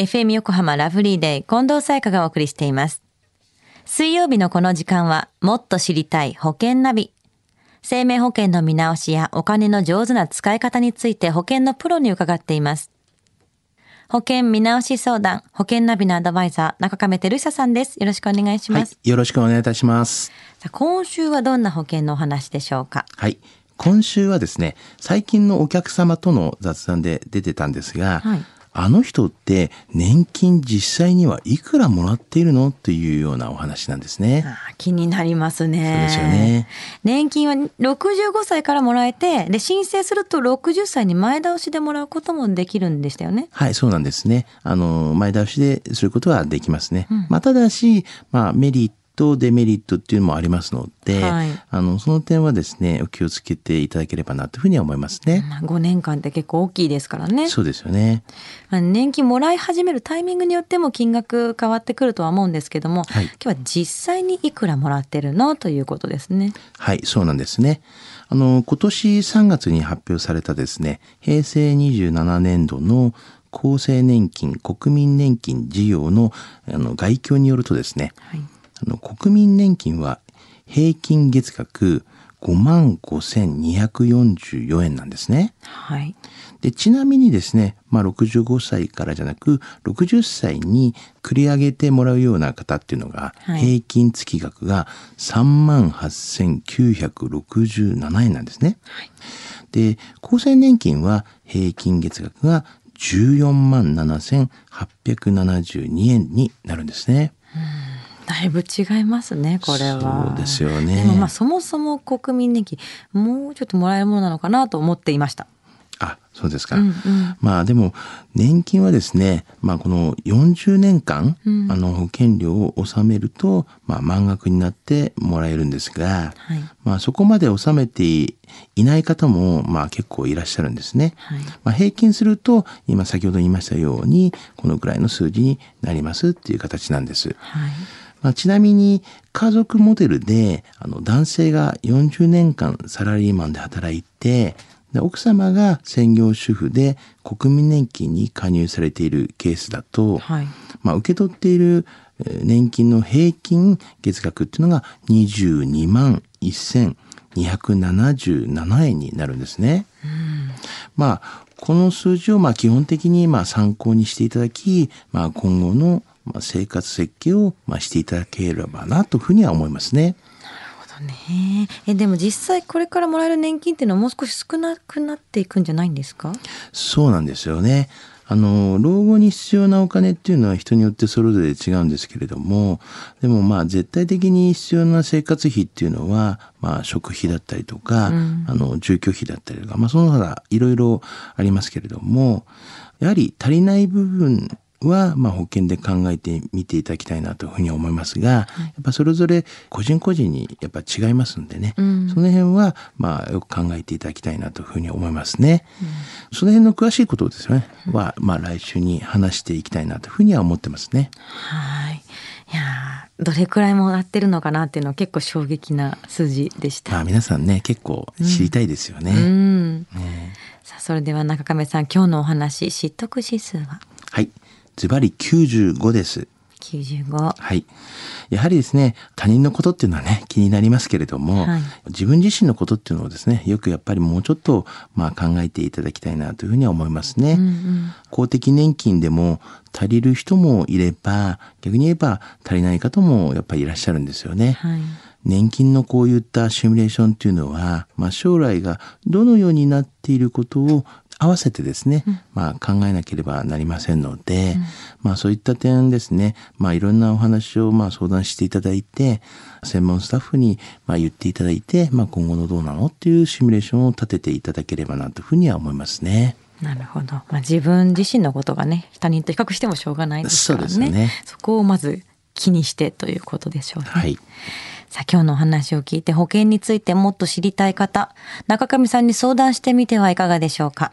FM 横浜ラブリーデイ近藤彩香がお送りしています。水曜日のこの時間はもっと知りたい保険ナビ。生命保険の見直しやお金の上手な使い方について保険のプロに伺っています。保険見直し相談、保険ナビのアドバイザー、中亀照久さんです。よろしくお願いしはます。い、よろしくお願いいたします。さあ今週はどんな保険のお話でしょうか？はい。今週はですね、最近のお客様との雑談で出てたんですが、はいあの人って年金実際にはいくらもらっているのというようなお話なんですね。あー気になりますね。そうですよね。年金は65歳からもらえて、で、申請すると60歳に前倒しでもらうこともできるんでしたよね。はい、そうなんですね。あの、前倒しですることはできますね。うんまあ、ただし、まあ、メリット、デメリットっていうのもありますので、はいあの、その点はですね、お気をつけていただければなというふうには思いますね。まあ、5年間って結構大きいですからね。そうですよね。まあ年金もらい始めるタイミングによっても金額変わってくるとは思うんですけども、はい今日は実際にいくらもらってるのということですね。はい、そうなんですね。あの、今年3月に発表されたですね、平成27年度の厚生年金国民年金事業のあの概況によるとですね、はい。あの国民年金は平均月額5万5244円なんですね。はい。で、ちなみにですね、まあ、65歳からじゃなく、60歳に繰り上げてもらうような方っていうのが、はい平均月額が3万8967円なんですね。で、厚生年金は平均月額が14万7872円になるんですね。だいぶ違いますね、これは。そうですよねでもまあそもそも国民年金、もうちょっともらえるものなのかなと思っていました。あ、そうですか。うんうんまあでも年金はですね、まあこの40年間、うんあの保険料を納めると、まあ満額になってもらえるんですが、はい。まあそこまで納めていない方もまあ結構いらっしゃるんですね。はい。まあ平均すると今先ほど言いましたようにこのくらいの数字になりますっていう形なんです。はい。まあ、ちなみに家族モデルであの男性が40年間サラリーマンで働いてで奥様が専業主婦で国民年金に加入されているケースだと、はい。まあ、受け取っているえー年金の平均月額っていうのが22万1277円になるんですね。まあ、この数字をまあ基本的にまあ参考にしていただき、まあ、今後のまあ生活設計をまあしていただければなというふうには思いますね。ねえ、でも実際これからもらえる年金っていうのはもう少し少なくなっていくんじゃないんですか？そうなんですよね。あの、老後に必要なお金っていうのは人によってそれぞれ違うんですけれども、でもまあ絶対的に必要な生活費っていうのは、まあ食費だったりとか、うんあの、住居費だったりとか、まあその他いろいろありますけれども、やはり足りない部分は、まあ保険で考えてみていただきたいなというふうに思いますが、やっぱそれぞれ個人個人にやっぱ違いますんでね、うんその辺は、まあよく考えていただきたいなというふうに思いますね。その辺の詳しいことをですね、は、まあ来週に話していきたいなというふうには思ってますね。はい。いやーどれくらいもらってるのかなっていうのは結構衝撃な数字でした。まあ皆さんね、結構知りたいですようね。ん。ねさあ、それでは中亀さん、今日のお話、知得指数は？はい。ズバリ95です。95。はい。やはりですね、他人のことっていうのはね、気になりますけれども、はい自分自身のことっていうのをですね、よくやっぱりもうちょっと、まあ考えていただきたいなというふうには思いますね。うんうん。公的年金でも足りる人もいれば、逆に言えば足りない方もやっぱりいらっしゃるんですよね。はい。年金のこういったシミュレーションっていうのは、まあ、将来がどのようになっていることを合わせてですね、まあ、考えなければなりませんので、まあ、そういった点ですね、まあ、いろんなお話をまあ相談していただいて、専門スタッフにまあ言っていただいて、まあ、今後のどうなの？っていうシミュレーションを立てていただければなというふうには思いますね。なるほど。まあ、自分自身のことがね、他人と比較してもしょうがないですからね。そうですよねそこをまず気にしてということでしょうね。はい。さあ今日のお話を聞いて保険についてもっと知りたい方、中上さんに相談してみてはいかがでしょうか？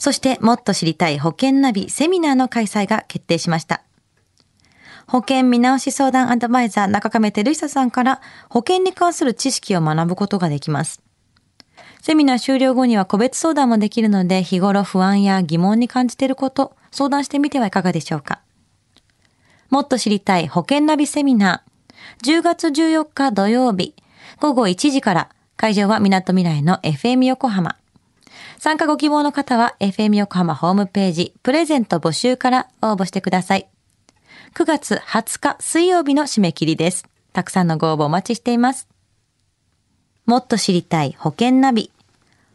そしてもっと知りたい保険ナビセミナーの開催が決定しました。保険見直し相談アドバイザー中亀照久さんから保険に関する知識を学ぶことができます。セミナー終了後には個別相談もできるので日頃不安や疑問に感じていること、相談してみてはいかがでしょうか。もっと知りたい保険ナビセミナー。10月14日土曜日、午後1時から、会場は港未来の FM 横浜。参加ご希望の方は FM 横浜ホームページ、プレゼント募集から応募してください。9月20日水曜日の締め切りです。たくさんのご応募お待ちしています。もっと知りたい保険ナビ。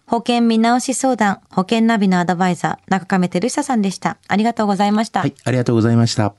保険見直し相談、保険ナビのアドバイザー、中亀照久さんでした。ありがとうございました。はい、ありがとうございました。